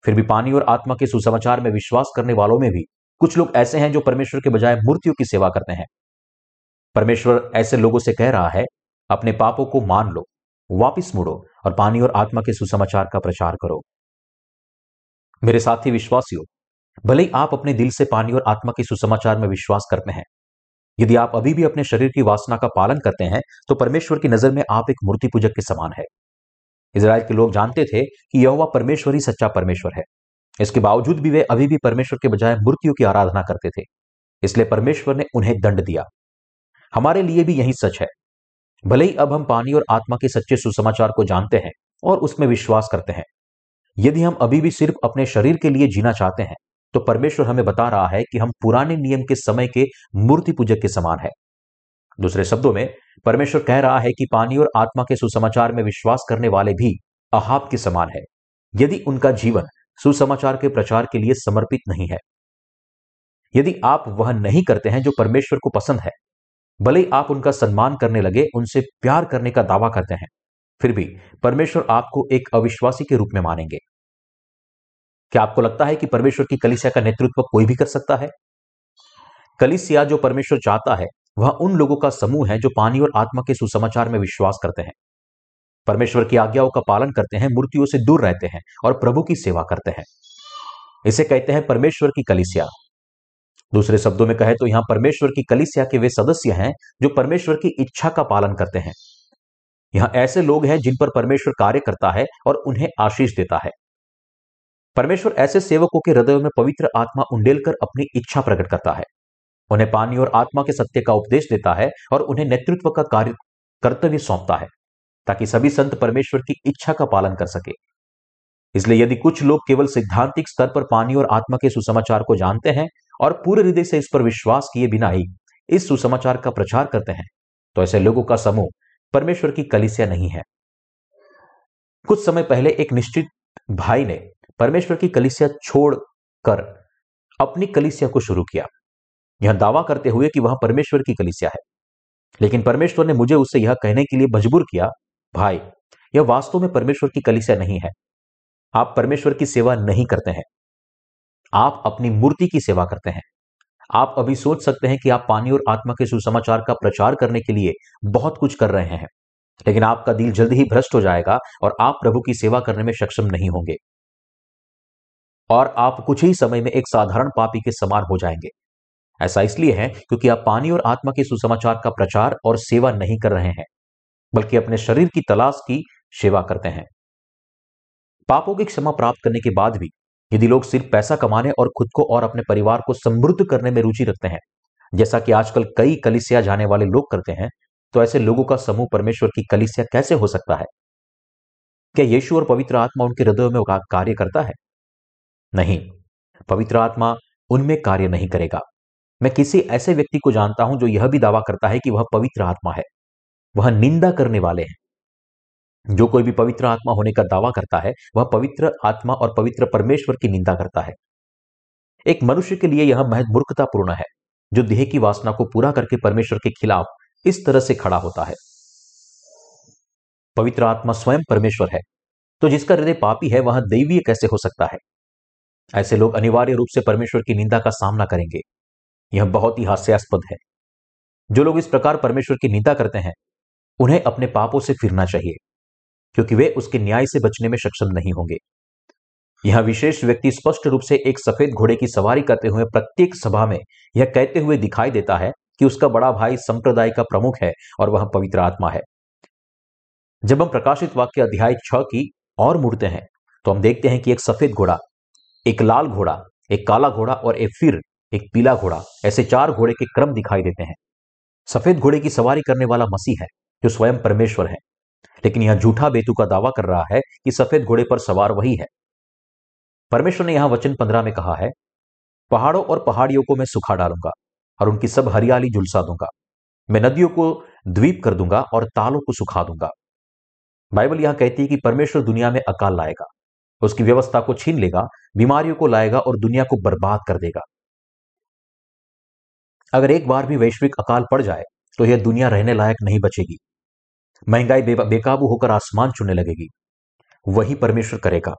फिर भी पानी और आत्मा के सुसमाचार में विश्वास करने वालों में भी कुछ लोग ऐसे हैं जो परमेश्वर के बजाय मूर्तियों की सेवा करते हैं। परमेश्वर ऐसे लोगों से कह रहा है, अपने पापों को मान लो, वापिस मुड़ो और पानी और आत्मा के सुसमाचार का प्रचार करो। मेरे साथी विश्वासियों, भले ही आप अपने दिल से पानी और आत्मा के सुसमाचार में विश्वास करते हैं, यदि आप अभी भी अपने शरीर की वासना का पालन करते हैं तो परमेश्वर की नज़र में आप एक मूर्ति पूजक के समान है। इसराइल के लोग जानते थे कि यह परमेश्वर ही सच्चा परमेश्वर है। इसके बावजूद भी वे अभी भी परमेश्वर के बजाय मूर्तियों की आराधना करते थे, इसलिए परमेश्वर ने उन्हें दंड दिया। हमारे लिए भी यही सच है। भले ही अब हम पानी और आत्मा के सच्चे सुसमाचार को जानते हैं और उसमें विश्वास करते हैं यदि हम अभी भी सिर्फ़ अपने शरीर के लिए जीना चाहते हैं तो परमेश्वर हमें बता रहा है कि हम पुराने नियम के समय के मूर्ति पूजक के समान है। दूसरे शब्दों में, परमेश्वर कह रहा है कि पानी और आत्मा के सुसमाचार में विश्वास करने वाले भी अहाब के समान है। यदि उनका जीवन सुसमाचार के प्रचार के लिए समर्पित नहीं है, यदि आप वह नहीं करते हैं जो परमेश्वर को पसंद है, भले आप उनका सम्मान करने लगे, उनसे प्यार करने का दावा करते हैं फिर भी परमेश्वर आपको एक अविश्वासी के रूप में मानेंगे। क्या आपको लगता है कि परमेश्वर की कलिसिया का नेतृत्व कोई भी कर सकता है? कलिसिया जो परमेश्वर चाहता है, वह उन लोगों का समूह है जो पानी और आत्मा के सुसमाचार में विश्वास करते हैं। परमेश्वर की आज्ञाओं का पालन करते हैं, मूर्तियों से दूर रहते हैं और प्रभु की सेवा करते हैं। इसे कहते हैं परमेश्वर की कलिसिया। दूसरे शब्दों में कहे तो यहाँ परमेश्वर की कलिसिया के वे सदस्य हैं जो परमेश्वर की इच्छा का पालन करते हैं। यहाँ ऐसे लोग हैं जिन पर परमेश्वर कार्य करता है और उन्हें आशीष देता है। परमेश्वर ऐसे सेवकों के हृदय में पवित्र आत्मा उंडेलकर अपनी इच्छा प्रकट करता है। उन्हें पानी और आत्मा के सत्य का उपदेश देता है और उन्हें नेतृत्व का कार्य, कर्तव्य सौंपता है, ताकि सभी संत परमेश्वर की इच्छा का पालन कर सके। इसलिए यदि कुछ लोग केवल सिद्धांतिक स्तर पर पानी और आत्मा के सुसमाचार को जानते हैं और पूरे हृदय से इस पर विश्वास किए बिना ही इस सुसमाचार का प्रचार करते हैं तो ऐसे लोगों का समूह परमेश्वर की कलिसिया नहीं है। कुछ समय पहले एक निश्चित भाई ने परमेश्वर की कलिसिया छोड़कर अपनी कलिसिया को शुरू किया। यह दावा करते हुए कि वह परमेश्वर की कलिसिया है। लेकिन परमेश्वर ने मुझे उससे यह कहने के लिए मजबूर किया, भाई, यह वास्तव में परमेश्वर की कलिसिया नहीं है। आप परमेश्वर की सेवा नहीं करते हैं। आप अपनी मूर्ति की सेवा करते हैं। आप अभी सोच सकते हैं कि आप पानी और आत्मा के सुसमाचार का प्रचार करने के लिए बहुत कुछ कर रहे हैं। लेकिन आपका दिल जल्द ही भ्रष्ट हो जाएगा और आप प्रभु की सेवा करने में सक्षम नहीं होंगे। और आप कुछ ही समय में एक साधारण पापी के समान हो जाएँगे। ऐसा इसलिए है क्योंकि आप पानी और आत्मा के सुसमाचार का प्रचार और सेवा नहीं कर रहे हैं, बल्कि अपने शरीर की तलाश की सेवा करते हैं। पापों की क्षमा प्राप्त करने के बाद भी यदि लोग सिर्फ़ पैसा कमाने और खुद को और अपने परिवार को समृद्ध करने में रुचि रखते हैं, जैसा कि आजकल कई कलिसिया जाने वाले लोग करते हैं तो ऐसे लोगों का समूह परमेश्वर की कलिसिया कैसे हो सकता है? क्या यीशु और पवित्र आत्मा उनके हृदय में कार्य करता है? नहीं। पवित्र आत्मा उनमें कार्य नहीं करेगा। मैं किसी ऐसे व्यक्ति को जानता हूँ जो यह भी दावा करता है कि वह पवित्र आत्मा है। वह निंदा करने वाले हैं। जो कोई भी पवित्र आत्मा होने का दावा करता है, वह पवित्र आत्मा और पवित्र परमेश्वर की निंदा करता है। एक मनुष्य के लिए यह महज मूर्खतापूर्ण है, जो देह की वासना को पूरा करके परमेश्वर के खिलाफ इस तरह से खड़ा होता है। पवित्र आत्मा स्वयं परमेश्वर है तो जिसका हृदय पापी है, वह दैवीय कैसे हो सकता है? ऐसे लोग अनिवार्य रूप से परमेश्वर की निंदा का सामना करेंगे। यह बहुत ही हास्यास्पद है। जो लोग इस प्रकार परमेश्वर की निंदा करते हैं, उन्हें अपने पापों से फिरना चाहिए। क्योंकि वे उसके न्याय से बचने में सक्षम नहीं होंगे। यह विशेष व्यक्ति स्पष्ट रूप से एक सफ़ेद घोड़े की सवारी करते हुए प्रत्येक सभा में यह कहते हुए दिखाई देता है कि उसका बड़ा भाई संप्रदाय का प्रमुख है और वह पवित्र आत्मा है। जब हम प्रकाशित वाक्य अध्याय छ की और मुड़ते हैं तो हम देखते हैं कि एक सफ़ेद घोड़ा, एक लाल घोड़ा, एक काला घोड़ा और एक फिर एक पीला घोड़ा, ऐसे चार घोड़े के क्रम दिखाई देते हैं। सफ़ेद घोड़े की सवारी करने वाला मसीह है, जो स्वयं परमेश्वर है। लेकिन यह झूठा बेतु का दावा कर रहा है कि सफ़ेद घोड़े पर सवार वही है। परमेश्वर ने यहाँ वचन पंद्रह में कहा है, पहाड़ों और पहाड़ियों को मैं सुखा डालूँगा और उनकी सब हरियाली झुलसा दूँगा। मैं नदियों को द्वीप कर दूँगा और तालों को सुखा दूँगा। बाइबल यहाँ कहती है कि परमेश्वर दुनिया में अकाल लाएगा, उसकी व्यवस्था को छीन लेगा, बीमारियों को लाएगा और दुनिया को बर्बाद कर देगा। अगर एक बार भी वैश्विक अकाल पड़ जाए तो यह दुनिया रहने लायक नहीं बचेगी। महँगाई बेकाबू होकर आसमान चुनने लगेगी। वही परमेश्वर करेगा।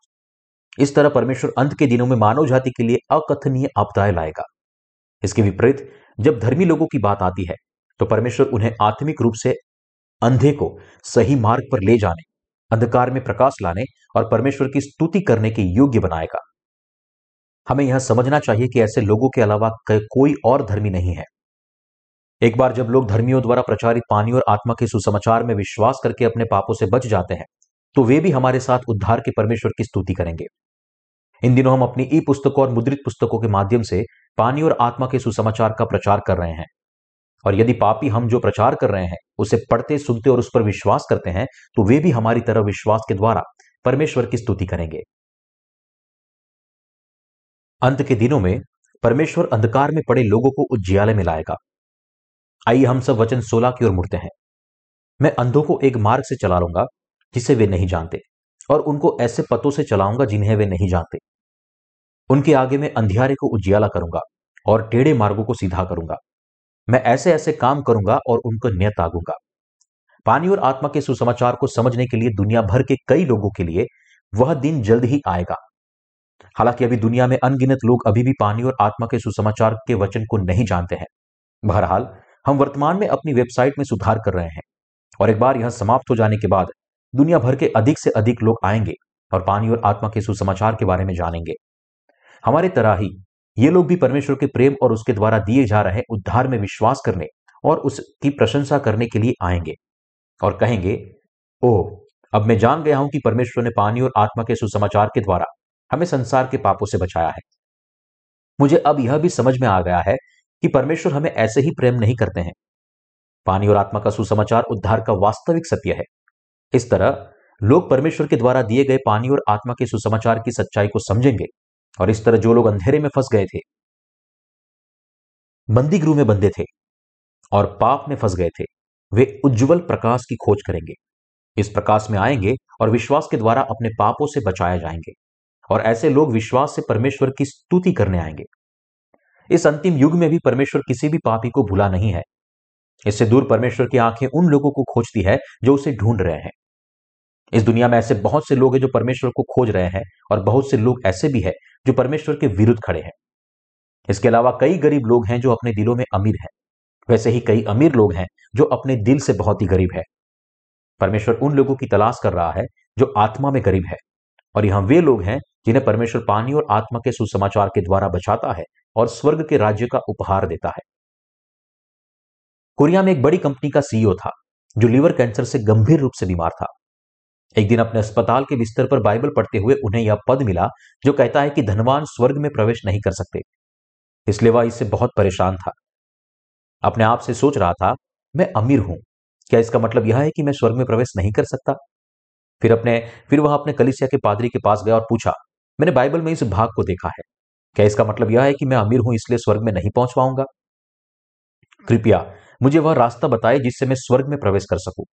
इस तरह परमेश्वर अंत के दिनों में मानव जाति के लिए अकथनीय आपदाएँ लाएगा। इसके विपरीत, जब धर्मी लोगों की बात आती है तो परमेश्वर उन्हें आत्मिक रूप से अंधे को सही मार्ग पर ले जाने, अंधकार में प्रकाश लाने और परमेश्वर की स्तुति करने के योग्य बनाएगा। हमें यह समझना चाहिए कि ऐसे लोगों के अलावा कोई और धर्मी नहीं है। एक बार जब लोग धर्मियों द्वारा प्रचारित पानी और आत्मा के सुसमाचार में विश्वास करके अपने पापों से बच जाते हैं तो वे भी हमारे साथ उद्धार के परमेश्वर की स्तुति करेंगे। इन दिनों हम अपनी ई पुस्तकों और मुद्रित पुस्तकों के माध्यम से पानी और आत्मा के सुसमाचार का प्रचार कर रहे हैं। और यदि पापी हम जो प्रचार कर रहे हैं, उसे पढ़ते, सुनते और उस पर विश्वास करते हैं तो वे भी हमारी तरह विश्वास के द्वारा परमेश्वर की स्तुति करेंगे। अंत के दिनों में परमेश्वर अंधकार में पड़े लोगों को उज्ज्याले में लाएगा। आइए हम सब वचन सोलह की ओर मुड़ते हैं। मैं अंधों को एक मार्ग से चला लूँगा, जिसे वे नहीं जानते, और उनको ऐसे पतों से चलाऊँगा जिन्हें वे नहीं जानते। उनके आगे मैं अंधियारे को उजियाला करूँगा और टेढ़े मार्गों को सीधा करूँगा। मैं ऐसे ऐसे काम करूँगा और उनको नियत आगूँगा। पानी और आत्मा के सुसमाचार को समझने के लिए दुनिया भर के कई लोगों के लिए वह दिन जल्द ही आएगा। हालाँकि अभी दुनिया में अनगिनत लोग अभी भी पानी और आत्मा के सुसमाचार के वचन को नहीं जानते हैं। बहरहाल हम वर्तमान में अपनी वेबसाइट में सुधार कर रहे हैं। और एक बार यह समाप्त हो जाने के बाद, दुनिया भर के अधिक से अधिक लोग आएँगे और पानी और आत्मा के सुसमाचार के बारे में जानेंगे। हमारे तरह ही ये लोग भी परमेश्वर के प्रेम और उसके द्वारा दिए जा रहे उद्धार में विश्वास करने और उसकी प्रशंसा करने के लिए आएँगे और कहेंगे, ओह, अब मैं जान गया हूँ कि परमेश्वर ने पानी और आत्मा के सुसमाचार के द्वारा हमें संसार के पापों से बचाया है। मुझे अब यह भी समझ में आ गया है कि परमेश्वर हमें ऐसे ही प्रेम नहीं करते हैं। पानी और आत्मा का सुसमाचार उद्धार का वास्तविक सत्य है। इस तरह, लोग परमेश्वर के द्वारा दिए गए पानी और आत्मा के सुसमाचार की सच्चाई को समझेंगे और इस तरह जो लोग अंधेरे में फंस गए थे बंदी गृह में बंधे थे और पाप में फंस गए थे, वे उज्जवल प्रकाश की खोज करेंगे। इस प्रकाश में आएँगे और विश्वास के द्वारा अपने पापों से बचाए जाएँगे और ऐसे लोग विश्वास से परमेश्वर की स्तुति करने आएँगे। इस अंतिम युग में भी परमेश्वर किसी भी पापी को भूला नहीं है। इससे दूर परमेश्वर की आँखें उन लोगों को खोजती है जो उसे ढूंढ रहे हैं। इस दुनिया में ऐसे बहुत से लोग हैं जो परमेश्वर को खोज रहे हैं और बहुत से लोग ऐसे भी हैं जो परमेश्वर के विरुद्ध खड़े हैं। इसके अलावा कई गरीब लोग हैं जो अपने दिलों में अमीर हैं। वैसे ही कई अमीर लोग हैं जो अपने दिल से बहुत ही गरीब है। परमेश्वर उन लोगों की तलाश कर रहा है जो आत्मा में गरीब है और यहाँ वे लोग हैं जिन्हें परमेश्वर पानी और आत्मा के सुसमाचार के द्वारा बचाता है और स्वर्ग के राज्य का उपहार देता है। कोरिया में एक बड़ी कंपनी का सीईओ था, जो लीवर कैंसर से गंभीर रूप से बीमार था। एक दिन अपने अस्पताल के बिस्तर पर बाइबल पढ़ते हुए उन्हें यह पद मिला, जो कहता है कि धनवान स्वर्ग में प्रवेश नहीं कर सकते। इसलिए वह इससे बहुत परेशान था। अपने आप से सोच रहा था, मैं अमीर हूँ। क्या इसका मतलब यह है कि मैं स्वर्ग में प्रवेश नहीं कर सकता? फिर अपने, फिर वह अपने कलिसिया के पादरी के पास गया और पूछा मैंने बाइबल में इस भाग को देखा है। क्या इसका मतलब यह है कि मैं अमीर हूँ इसलिए स्वर्ग में नहीं पहुँच पाऊँगा कृपया मुझे वह रास्ता बताए जिससे मैं स्वर्ग में प्रवेश कर सकूँ।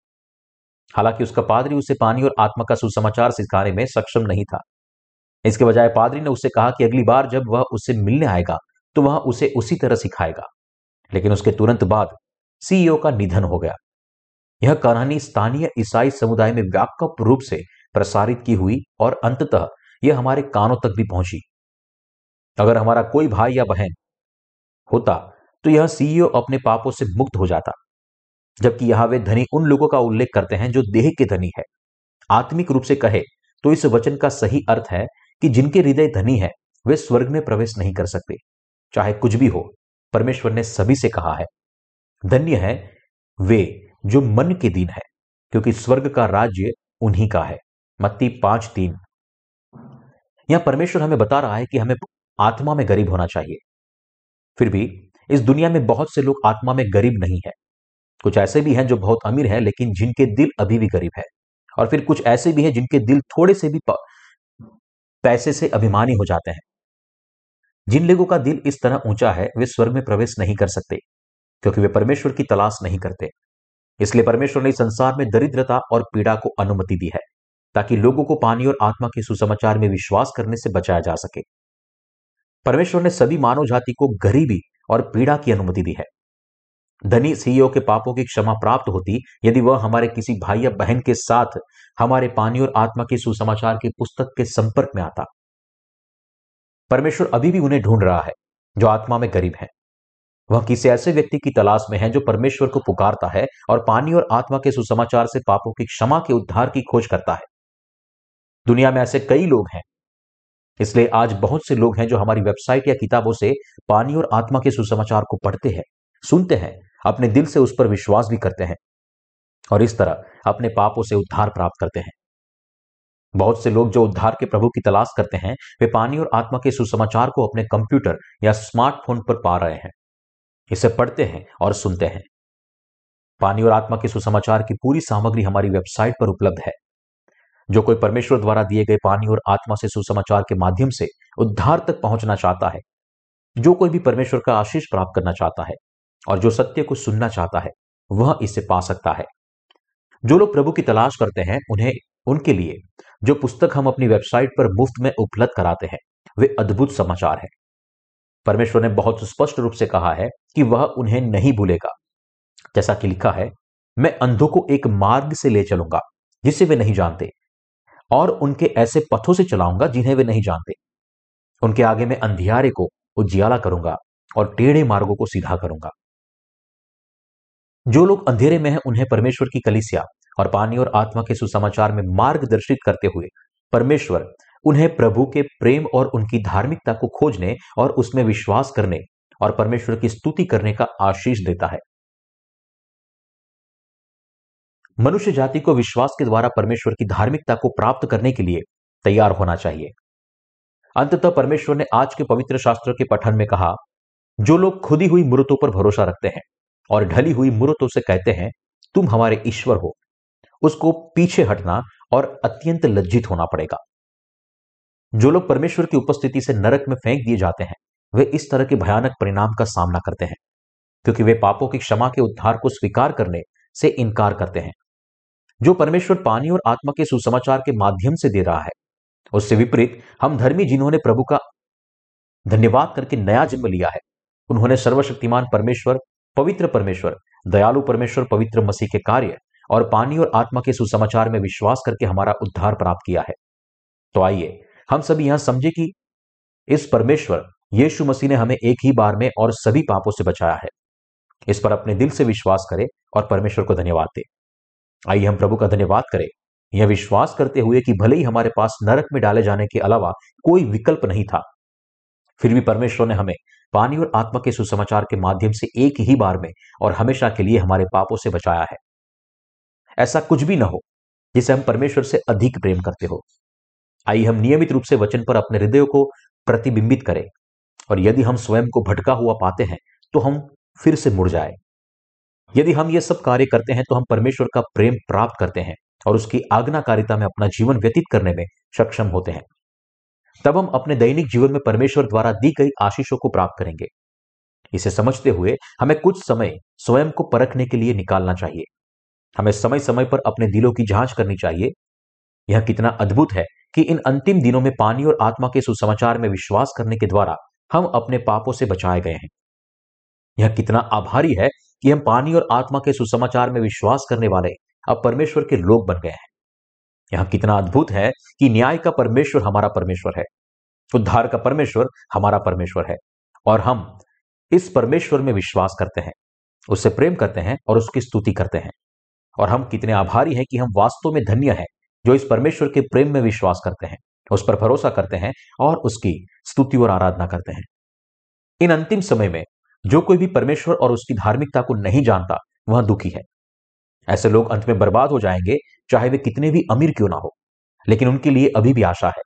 हालाँकि उसका पादरी उसे पानी और आत्मा का सुसमाचार सिखाने में सक्षम नहीं था। इसके बजाय पादरी ने उससे कहा कि अगली बार जब वह उससे मिलने आएगा तो वह उसे उसी तरह सिखाएगा। लेकिन उसके तुरंत बाद सीईओ का निधन हो गया। यह कहानी स्थानीय ईसाई समुदाय में व्यापक रूप से प्रसारित की हुई और अंततः यह हमारे कानों तक भी पहुँची। अगर हमारा कोई भाई या बहन होता तो यह सीईओ अपने पापों से मुक्त हो जाता। जबकि यहाँ वे धनी उन लोगों का उल्लेख करते हैं जो देह के धनी है। आत्मिक रूप से कहे तो इस वचन का सही अर्थ है कि जिनके हृदय धनी है, वे स्वर्ग में प्रवेश नहीं कर सकते। चाहे कुछ भी हो, परमेश्वर ने सभी से कहा है। धन्य है वे जो मन के दिन है, क्योंकि स्वर्ग का राज्य उन्हीं का है। मत्ती पाँच तीन। यहाँ परमेश्वर हमें बता रहा है कि हमें आत्मा में गरीब होना चाहिए। फिर भी, इस दुनिया में बहुत से लोग आत्मा में गरीब नहीं है। कुछ ऐसे भी हैं जो बहुत अमीर हैं, लेकिन जिनके दिल अभी भी गरीब है। और फिर कुछ ऐसे भी हैं जिनके दिल थोड़े से भी पैसे से अभिमानी हो जाते हैं। जिन लोगों का दिल इस तरह ऊँचा है, वे स्वर्ग में प्रवेश नहीं कर सकते, क्योंकि वे परमेश्वर की तलाश नहीं करते। इसलिए परमेश्वर ने संसार में दरिद्रता और पीड़ा को अनुमति दी है। ताकि लोगों को पानी और आत्मा के सुसमाचार में विश्वास करने से बचाया जा सके। परमेश्वर ने सभी मानव जाति को गरीबी और पीड़ा की अनुमति दी है। धनी सीईओ के पापों की क्षमा प्राप्त होती, यदि वह हमारे किसी भाई या बहन के साथ हमारे पानी और आत्मा के सुसमाचार की पुस्तक के संपर्क में आता। परमेश्वर अभी भी उन्हें ढूंढ रहा है, जो आत्मा में गरीब है। वह किसी ऐसे व्यक्ति की तलाश में है जो परमेश्वर को पुकारता है और पानी और आत्मा के सुसमाचार से पापों की क्षमा के उद्धार की खोज करता है। दुनिया में ऐसे कई लोग हैं। इसलिए आज बहुत से लोग हैं जो हमारी वेबसाइट या किताबों से पानी और आत्मा के सुसमाचार को पढ़ते हैं, सुनते हैं, अपने दिल से उस पर विश्वास भी करते हैं और इस तरह अपने पापों से उद्धार प्राप्त करते हैं। बहुत से लोग जो उद्धार के प्रभु की तलाश करते हैं, वे पानी और आत्मा के सुसमाचार को अपने कंप्यूटर या स्मार्टफ़ोन पर पा रहे हैं। इसे पढ़ते हैं और सुनते हैं। पानी और आत्मा के सुसमाचार की पूरी सामग्री हमारी वेबसाइट पर उपलब्ध है। जो कोई परमेश्वर द्वारा दिए गए पानी और आत्मा से सुसमाचार के माध्यम से उद्धार तक पहुँचना चाहता है, जो कोई भी परमेश्वर का आशीष प्राप्त करना चाहता है और जो सत्य को सुनना चाहता है, वह इसे पा सकता है। जो लोग प्रभु की तलाश करते हैं, उन्हें, उनके लिए, जो पुस्तक हम अपनी वेबसाइट पर मुफ़्त में उपलब्ध कराते हैं, वे अद्भुत समाचार है। परमेश्वर ने बहुत स्पष्ट रूप से कहा है कि वह उन्हें नहीं भूलेगा। जैसा कि लिखा है, मैं अंधों को एक मार्ग से ले चलूँगा, जिसे वे नहीं जानते। और उनके ऐसे पथों से चलाऊँगा जिन्हें वे नहीं जानते। उनके आगे मैं अंधियारे को उजियाला करूँगा और टेढ़े मार्गों को सीधा करूँगा। जो लोग अंधेरे में हैं, उन्हें परमेश्वर की कलिसिया और पानी और आत्मा के सुसमाचार में मार्गदर्शित करते हुए परमेश्वर उन्हें प्रभु के प्रेम और उनकी धार्मिकता को खोजने और उसमें विश्वास करने और परमेश्वर की स्तुति करने का आशीष देता है। मनुष्य जाति को विश्वास के द्वारा परमेश्वर की धार्मिकता को प्राप्त करने के लिए तैयार होना चाहिए। अंततः परमेश्वर ने आज के पवित्र शास्त्र के पठन में कहा, जो लोग खुदी हुई मूर्तों पर भरोसा रखते हैं और ढली हुई मूर्तों से कहते हैं, तुम हमारे ईश्वर हो। उसको पीछे हटना और अत्यंत लज्जित होना पड़ेगा। जो लोग परमेश्वर की उपस्थिति से नरक में फेंक दिए जाते हैं, वे इस तरह के भयानक परिणाम का सामना करते हैं, क्योंकि वे पापों की क्षमा के उद्धार को स्वीकार करने से इनकार करते हैं। जो परमेश्वर पानी और आत्मा के सुसमाचार के माध्यम से दे रहा है। उससे विपरीत, हम धर्मी जिन्होंने प्रभु का धन्यवाद करके नया जन्म लिया है, उन्होंने सर्वशक्तिमान परमेश्वर, पवित्र परमेश्वर, दयालु परमेश्वर, पवित्र मसीह के कार्य और पानी और आत्मा के सुसमाचार में विश्वास करके हमारा उद्धार प्राप्त किया है। तो आइए, हम सभी यहाँ समझे कि इस परमेश्वर, यीशु मसीह ने हमें एक ही बार में और सभी पापों से बचाया है। इस पर अपने दिल से विश्वास करें और परमेश्वर को धन्यवाद दें। आइए हम प्रभु का धन्यवाद करें। यह विश्वास करते हुए कि भले ही हमारे पास नरक में डाले जाने के अलावा कोई विकल्प नहीं था, फिर भी परमेश्वर ने हमें पानी और आत्मा के सुसमाचार के माध्यम से एक ही बार में और हमेशा के लिए हमारे पापों से बचाया है। ऐसा कुछ भी ना हो जिसे हम परमेश्वर से अधिक प्रेम करते हो। आइए हम नियमित रूप से वचन पर अपने हृदय को प्रतिबिंबित करें और यदि हम स्वयं को भटका हुआ पाते हैं तो हम फिर से मुड़ जाए। यदि हम ये सब कार्य करते हैं तो हम परमेश्वर का प्रेम प्राप्त करते हैं और उसकी आज्ञाकारिता में अपना जीवन व्यतीत करने में सक्षम होते हैं। तब हम अपने दैनिक जीवन में परमेश्वर द्वारा दी गई आशीषों को प्राप्त करेंगे। इसे समझते हुए हमें कुछ समय स्वयं को परखने के लिए निकालना चाहिए। हमें समय समय पर अपने दिलों की जाँच करनी चाहिए। यह कितना अद्भुत है कि इन अंतिम दिनों में पानी और आत्मा के सुसमाचार में विश्वास करने के द्वारा हम अपने पापों से बचाए गए हैं। यह कितना आभारी है कि हम पानी और आत्मा के सुसमाचार में विश्वास करने वाले, अब परमेश्वर के लोग बन गए हैं। यह कितना अद्भुत है कि न्याय का परमेश्वर हमारा परमेश्वर है, उद्धार का परमेश्वर हमारा परमेश्वर है, और हम इस परमेश्वर में विश्वास करते हैं, उससे प्रेम करते हैं और उसकी स्तुति करते हैं। और हम कितने आभारी हैं कि हम वास्तव में धन्य हैं, जो इस परमेश्वर के प्रेम में विश्वास करते हैं, उस पर भरोसा करते हैं और उसकी स्तुति और आराधना करते हैं। इन अंतिम समय में जो कोई भी परमेश्वर और उसकी धार्मिकता को नहीं जानता, वह दुखी है। ऐसे लोग अंत में बर्बाद हो जाएँगे, चाहे वे कितने भी अमीर क्यों ना हो। लेकिन उनके लिए अभी भी आशा है,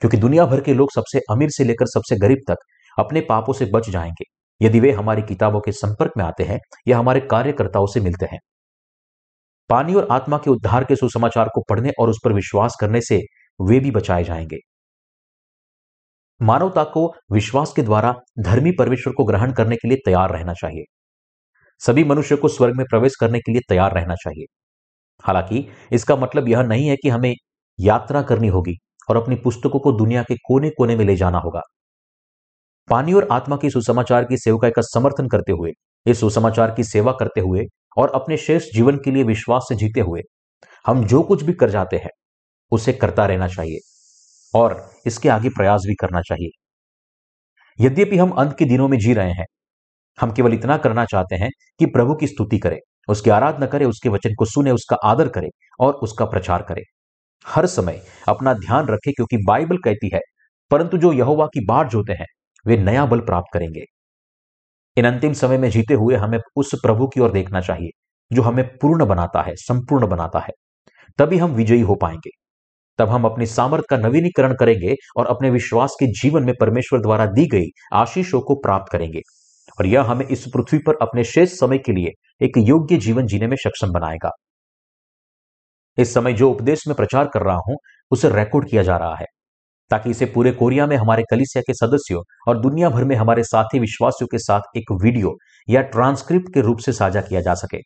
क्योंकि दुनिया भर के लोग सबसे अमीर से लेकर सबसे गरीब तक अपने पापों से बच जाएँगे। यदि वे हमारी किताबों के संपर्क में आते हैं, या हमारे कार्यकर्ताओं से मिलते हैं। पानी और आत्मा के उद्धार के सुसमाचार को पढ़ने और उस पर विश्वास करने से वे भी बचाए जाएँगे। मानवता को विश्वास के द्वारा धर्मी परमेश्वर को ग्रहण करने के लिए तैयार रहना चाहिए। सभी मनुष्य को स्वर्ग में प्रवेश करने के लिए तैयार रहना चाहिए। हालाँकि, इसका मतलब यह नहीं है कि हमें यात्रा करनी होगी और अपनी पुस्तकों को दुनिया के कोने कोने में ले जाना होगा। पानी और आत्मा के सुसमाचार की सेवकाई का समर्थन करते हुए, इस सुसमाचार की सेवा करते हुए और अपने शेष जीवन के लिए विश्वास से जीते हुए, हम जो कुछ भी कर जाते हैं, उसे करता रहना चाहिए। और इसके आगे प्रयास भी करना चाहिए। यद्यपि हम अंत के दिनों में जी रहे हैं, हम केवल इतना करना चाहते हैं कि प्रभु की स्तुति करें, उसकी आराधना करें, उसके वचन को सुने, उसका आदर करें और उसका प्रचार करें। हर समय अपना ध्यान रखें क्योंकि बाइबल कहती है, परंतु जो यहोवा की बाट जोते हैं, वे नया बल प्राप्त करेंगे। इन अंतिम समय में जीते हुए हमें उस प्रभु की ओर देखना चाहिए, जो हमें पूर्ण बनाता है, संपूर्ण बनाता है। तभी हम विजयी हो पाएँगे। तब हम अपनी सामर्थ का नवीनीकरण करेंगे और अपने विश्वास के जीवन में परमेश्वर द्वारा दी गई आशीषों को प्राप्त करेंगे। और यह हमें इस पृथ्वी पर अपने शेष समय के लिए एक योग्य जीवन जीने में सक्षम बनाएगा। इस समय जो उपदेश में प्रचार कर रहा हूँ, उसे रिकॉर्ड किया जा रहा है, ताकि इसे पूरे कोरिया में हमारे कलिसिया के सदस्यों और दुनिया भर में हमारे साथी विश्वासियों के साथ एक वीडियो या ट्रांसक्रिप्ट के रूप से साझा किया जा सके।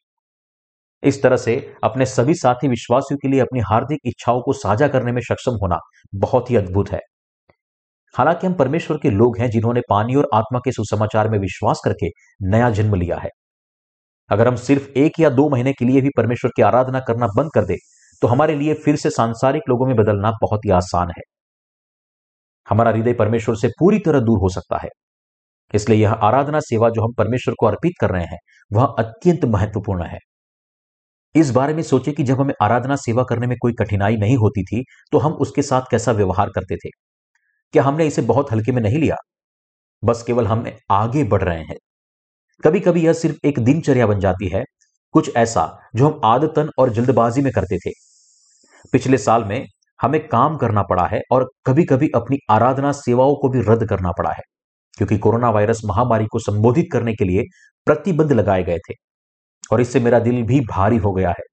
इस तरह से अपने सभी साथी विश्वासियों के लिए अपनी हार्दिक इच्छाओं को साझा करने में सक्षम होना बहुत ही अद्भुत है। हालाँकि हम परमेश्वर के लोग हैं जिन्होंने पानी और आत्मा के सुसमाचार में विश्वास करके नया जन्म लिया है। अगर हम सिर्फ़ एक या दो महीने के लिए भी परमेश्वर की आराधना करना बंद कर दे तो हमारे लिए फिर से सांसारिक लोगों में बदलना बहुत ही आसान है। हमारा हृदय परमेश्वर से पूरी तरह दूर हो सकता है। इसलिए यह आराधना सेवा जो हम परमेश्वर को अर्पित कर रहे हैं, वह अत्यंत महत्वपूर्ण है। इस बारे में सोचे कि जब हमें आराधना सेवा करने में कोई कठिनाई नहीं होती थी तो हम उसके साथ कैसा व्यवहार करते थे? क्या हमने इसे बहुत हल्के में नहीं लिया? बस केवल हम आगे बढ़ रहे हैं। कभी कभी यह सिर्फ़ एक दिनचर्या बन जाती है, कुछ ऐसा जो हम आदतन और जल्दबाजी में करते थे। पिछले साल में हमें काम करना पड़ा है और कभी कभी अपनी आराधना सेवाओं को भी रद्द करना पड़ा है, क्योंकि कोरोना वायरस महामारी को संबोधित करने के लिए प्रतिबंध लगाए गए थे। और इससे मेरा दिल भी भारी हो गया है।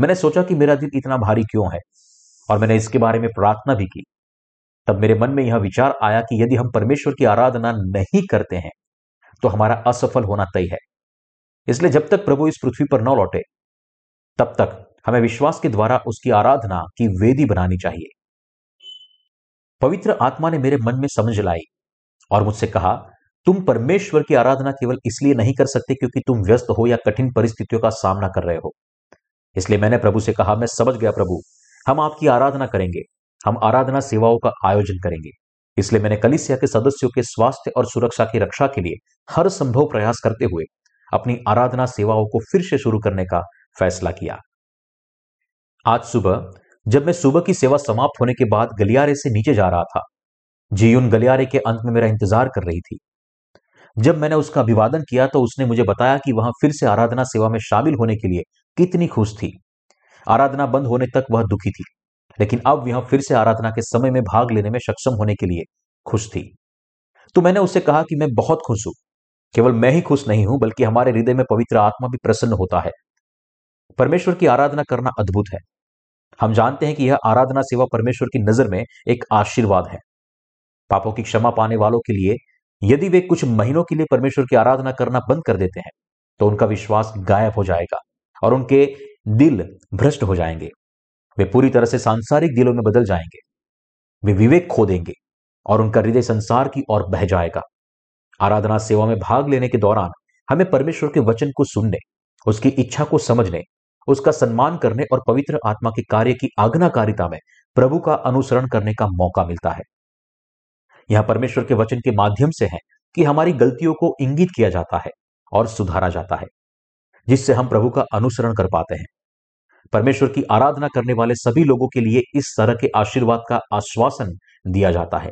मैंने सोचा कि मेरा दिल इतना भारी क्यों है? और मैंने इसके बारे में प्रार्थना भी की। तब मेरे मन में यह विचार आया कि यदि हम परमेश्वर की आराधना नहीं करते हैं तो हमारा असफल होना तय है। इसलिए जब तक प्रभु इस पृथ्वी पर न लौटे, तब तक हमें विश्वास के द्वारा उसकी आराधना की वेदी बनानी चाहिए। पवित्र आत्मा ने मेरे मन में समझ लाई और मुझसे कहा तुम परमेश्वर की आराधना केवल इसलिए नहीं कर सकते क्योंकि तुम व्यस्त हो या कठिन परिस्थितियों का सामना कर रहे हो। इसलिए मैंने प्रभु से कहा, मैं समझ गया प्रभु, हम आपकी आराधना करेंगे, हम आराधना सेवाओं का आयोजन करेंगे। इसलिए मैंने कलिसिया के सदस्यों के स्वास्थ्य और सुरक्षा की रक्षा के लिए हर संभव प्रयास करते हुए अपनी आराधना सेवाओं को फिर से शुरू करने का फैसला किया। आज सुबह, जब मैं सुबह की सेवा समाप्त होने के बाद गलियारे से नीचे जा रहा था जीयुन गलियारे के अंत में मेरा इंतज़ार कर रही थी। जब मैंने उसका अभिवादन किया तो उसने मुझे बताया कि वहाँ फिर से आराधना सेवा में शामिल होने के लिए कितनी खुश थी। आराधना बंद होने तक वह दुखी थी, लेकिन अब वह फिर से आराधना के समय में भाग लेने में सक्षम होने के लिए खुश थी। तो मैंने उससे कहा कि मैं बहुत खुश हूँ। केवल मैं ही खुश नहीं हूँ, बल्कि हमारे हृदय में पवित्र आत्मा भी प्रसन्न होता है। परमेश्वर की आराधना करना अद्भुत है। हम जानते हैं कि यह आराधना सेवा परमेश्वर की नज़र में एक आशीर्वाद है। पापों की क्षमा पाने वालों के लिए यदि वे कुछ महीनों के लिए परमेश्वर की आराधना करना बंद कर देते हैं तो उनका विश्वास गायब हो जाएगा और उनके दिल भ्रष्ट हो जाएँगे। वे पूरी तरह से सांसारिक दिलों में बदल जाएँगे। वे विवेक खो देंगे और उनका हृदय संसार की ओर बह जाएगा। आराधना सेवा में भाग लेने के दौरान हमें परमेश्वर के वचन को सुनने, उसकी इच्छा को समझने, उसका सम्मान करने और पवित्र आत्मा के कार्य की आज्ञाकारिता में प्रभु का अनुसरण करने का मौका मिलता है। यह परमेश्वर के वचन के माध्यम से है कि हमारी गलतियों को इंगित किया जाता है और सुधारा जाता है, जिससे हम प्रभु का अनुसरण कर पाते हैं। परमेश्वर की आराधना करने वाले सभी लोगों के लिए इस तरह के आशीर्वाद का आश्वासन दिया जाता है।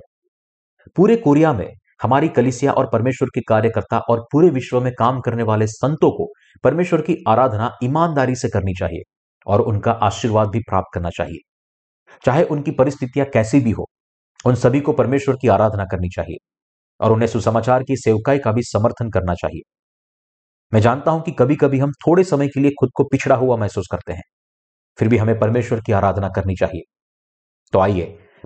पूरे कोरिया में हमारी कलिसिया और परमेश्वर के कार्यकर्ता और पूरे विश्व में काम करने वाले संतों को परमेश्वर की आराधना ईमानदारी से करनी चाहिए और उनका आशीर्वाद भी प्राप्त करना चाहिए। चाहे उनकी परिस्थितियाँ कैसी भी हो उन सभी को परमेश्वर की आराधना करनी चाहिए और उन्हें सुसमाचार की सेवकाई का भी समर्थन करना चाहिए। मैं जानता हूँ कि कभी कभी हम थोड़े समय के लिए खुद को पिछड़ा हुआ महसूस करते हैं। फिर भी हमें परमेश्वर की आराधना करनी चाहिए। तो आइए,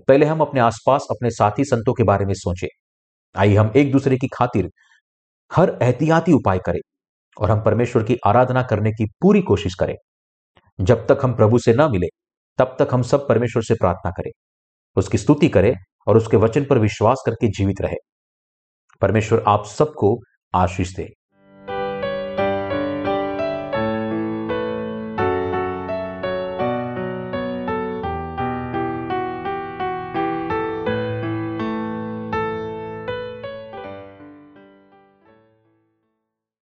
पहले हम अपने आसपास अपने साथी संतों के बारे में सोचें। आइए हम एक दूसरे की खातिर हर एहतियाती उपाय करें और हम परमेश्वर की आराधना करने की पूरी कोशिश करें। जब तक हम प्रभु से ना मिले, तब तक हम सब परमेश्वर से प्रार्थना करें। उसकी स्तुति करें और उसके वचन पर विश्वास करके जीवित रहे। परमेश्वर आप सबको आशीष दे।